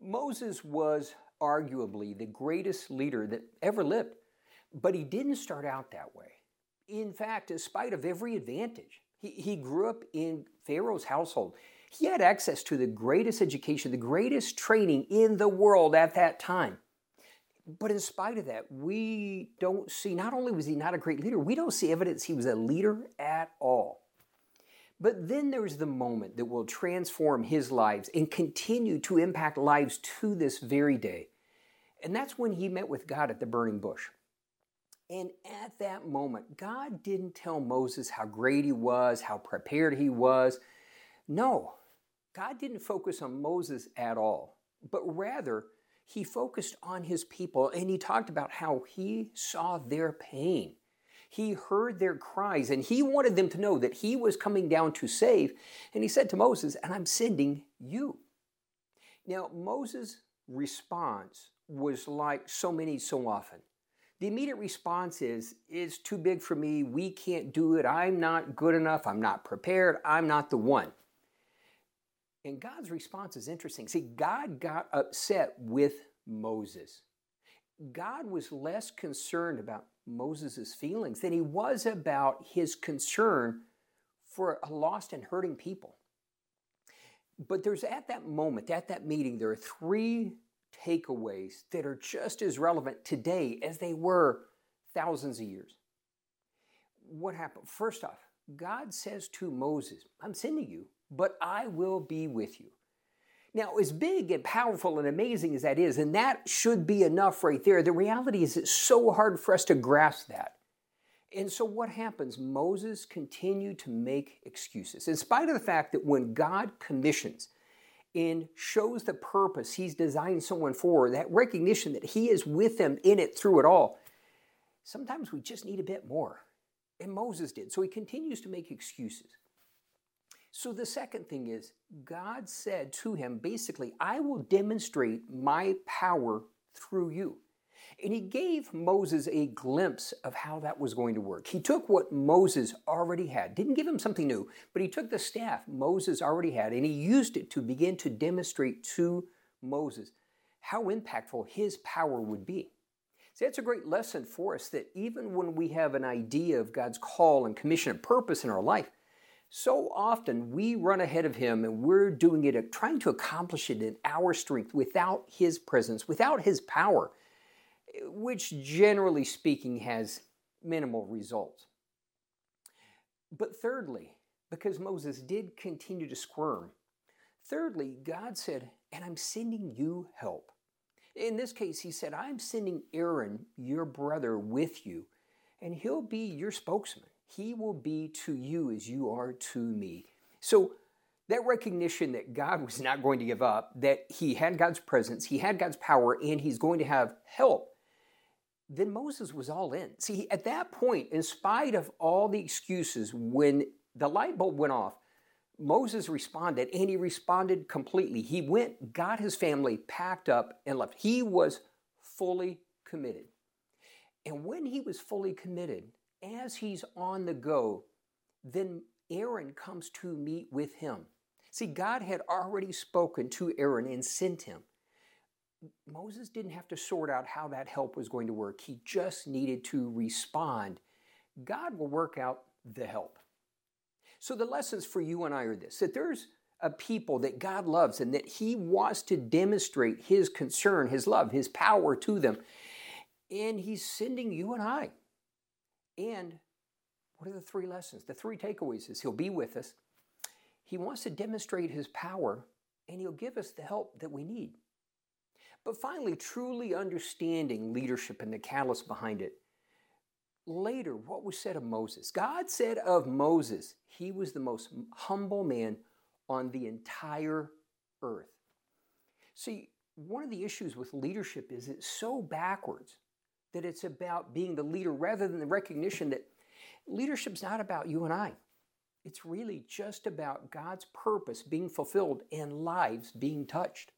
Moses was arguably the greatest leader that ever lived, but he didn't start out that way. In fact, in spite of every advantage, he, he grew up in Pharaoh's household. He had access to the greatest education, the greatest training in the world at that time. But in spite of that, we don't see, not only was he not a great leader, we don't see evidence he was a leader at all. But then there's the moment that will transform his lives and continue to impact lives to this very day. And that's when he met with God at the burning bush. And at that moment, God didn't tell Moses how great he was, how prepared he was. No, God didn't focus on Moses at all, but rather, he focused on his people and he talked about how he saw their pain. He heard their cries and he wanted them to know that he was coming down to save. And he said to Moses, And I'm sending you. Now, Moses' response was like so many so often. The immediate response is, It's too big for me. We can't do it. I'm not good enough. I'm not prepared. I'm not the one. And God's response is interesting. See, God got upset with Moses. God was less concerned about Moses' feelings than he was about his concern for a lost and hurting people. But there's at that moment, at that meeting, there are three takeaways that are just as relevant today as they were thousands of years. What happened? First off, God says to Moses, I'm sending you, but I will be with you. Now, as big and powerful and amazing as that is, and that should be enough right there, the reality is it's so hard for us to grasp that. And so, what happens? Moses continued to make excuses, in spite of the fact that when God commissions and shows the purpose He's designed someone for, that recognition that He is with them in it through it all, sometimes we just need a bit more. And Moses did. So, he continues to make excuses. So the second thing is, God said to him, basically, I will demonstrate my power through you. And he gave Moses a glimpse of how that was going to work. He took what Moses already had, didn't give him something new, but he took the staff Moses already had and he used it to begin to demonstrate to Moses how impactful his power would be. See, that's a great lesson for us that even when we have an idea of God's call and commission and purpose in our life, so often we run ahead of him and we're doing it, trying to accomplish it in our strength without his presence, without his power, which generally speaking has minimal results. But thirdly, because Moses did continue to squirm, thirdly, God said, And I'm sending you help. In this case, he said, I'm sending Aaron, your brother, with you, and he'll be your spokesman. He will be to you as you are to me. So, that recognition that God was not going to give up, that he had God's presence, he had God's power, and he's going to have help, then Moses was all in. See, at that point, in spite of all the excuses, when the light bulb went off, Moses responded, and he responded completely. He went, got his family packed up, and left. He was fully committed. And when he was fully committed, as he's on the go, then Aaron comes to meet with him. See, God had already spoken to Aaron and sent him. Moses didn't have to sort out how that help was going to work. He just needed to respond. God will work out the help. So, the lessons for you and I are this that there's a people that God loves and that He wants to demonstrate His concern, His love, His power to them. And He's sending you and I and what are the three lessons? The three takeaways is He'll be with us. He wants to demonstrate His power, and He'll give us the help that we need. But finally, truly understanding leadership and the catalyst behind it. Later, what was said of Moses? God said of Moses, he was the most humble man on the entire earth. See, one of the issues with leadership is it's so backwards that it's about being the leader rather than the recognition that leadership's not about you and I. It's really just about God's purpose being fulfilled and lives being touched.